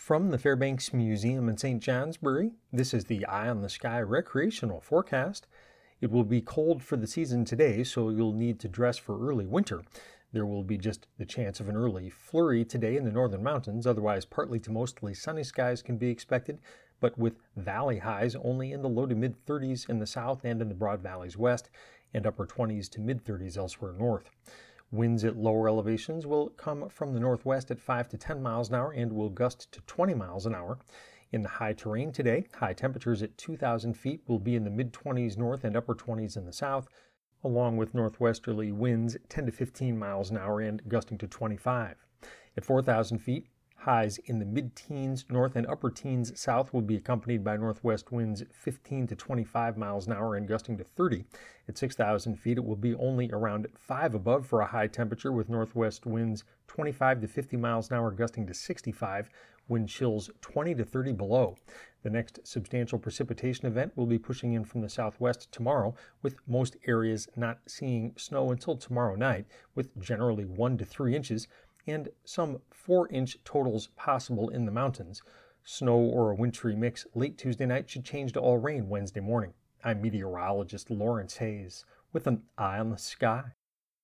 From the Fairbanks Museum in St. Johnsbury, this is the Eye on the Sky recreational forecast. It will be cold for the season today, so you'll need to dress for early winter. There will be just the chance of an early flurry today in the northern mountains, otherwise, partly to mostly sunny skies can be expected, but with valley highs only in the low to mid 30s in the south and in the broad valleys west, and upper 20s to mid 30s elsewhere north. Winds at lower elevations will come from the northwest at 5 to 10 miles an hour and will gust to 20 miles an hour. In the high terrain today, high temperatures at 2,000 feet will be in the mid 20s north and upper 20s in the south, along with northwesterly winds 10 to 15 miles an hour and gusting to 25. At 4,000 feet, Highs in the mid teens north and upper teens south will be accompanied by northwest winds 15 to 25 miles an hour and gusting to 30. At 6,000 feet, it will be only around 5 above for a high temperature with northwest winds 25 to 50 miles an hour gusting to 65, wind chills 20 to 30 below. The next substantial precipitation event will be pushing in from the southwest tomorrow, with most areas not seeing snow until tomorrow night, with generally 1 to 3 inches and some 4 inch totals possible in the mountains. Snow or a wintry mix late Tuesday night should change to all rain Wednesday morning. I'm meteorologist Lawrence Hayes with an eye on the sky.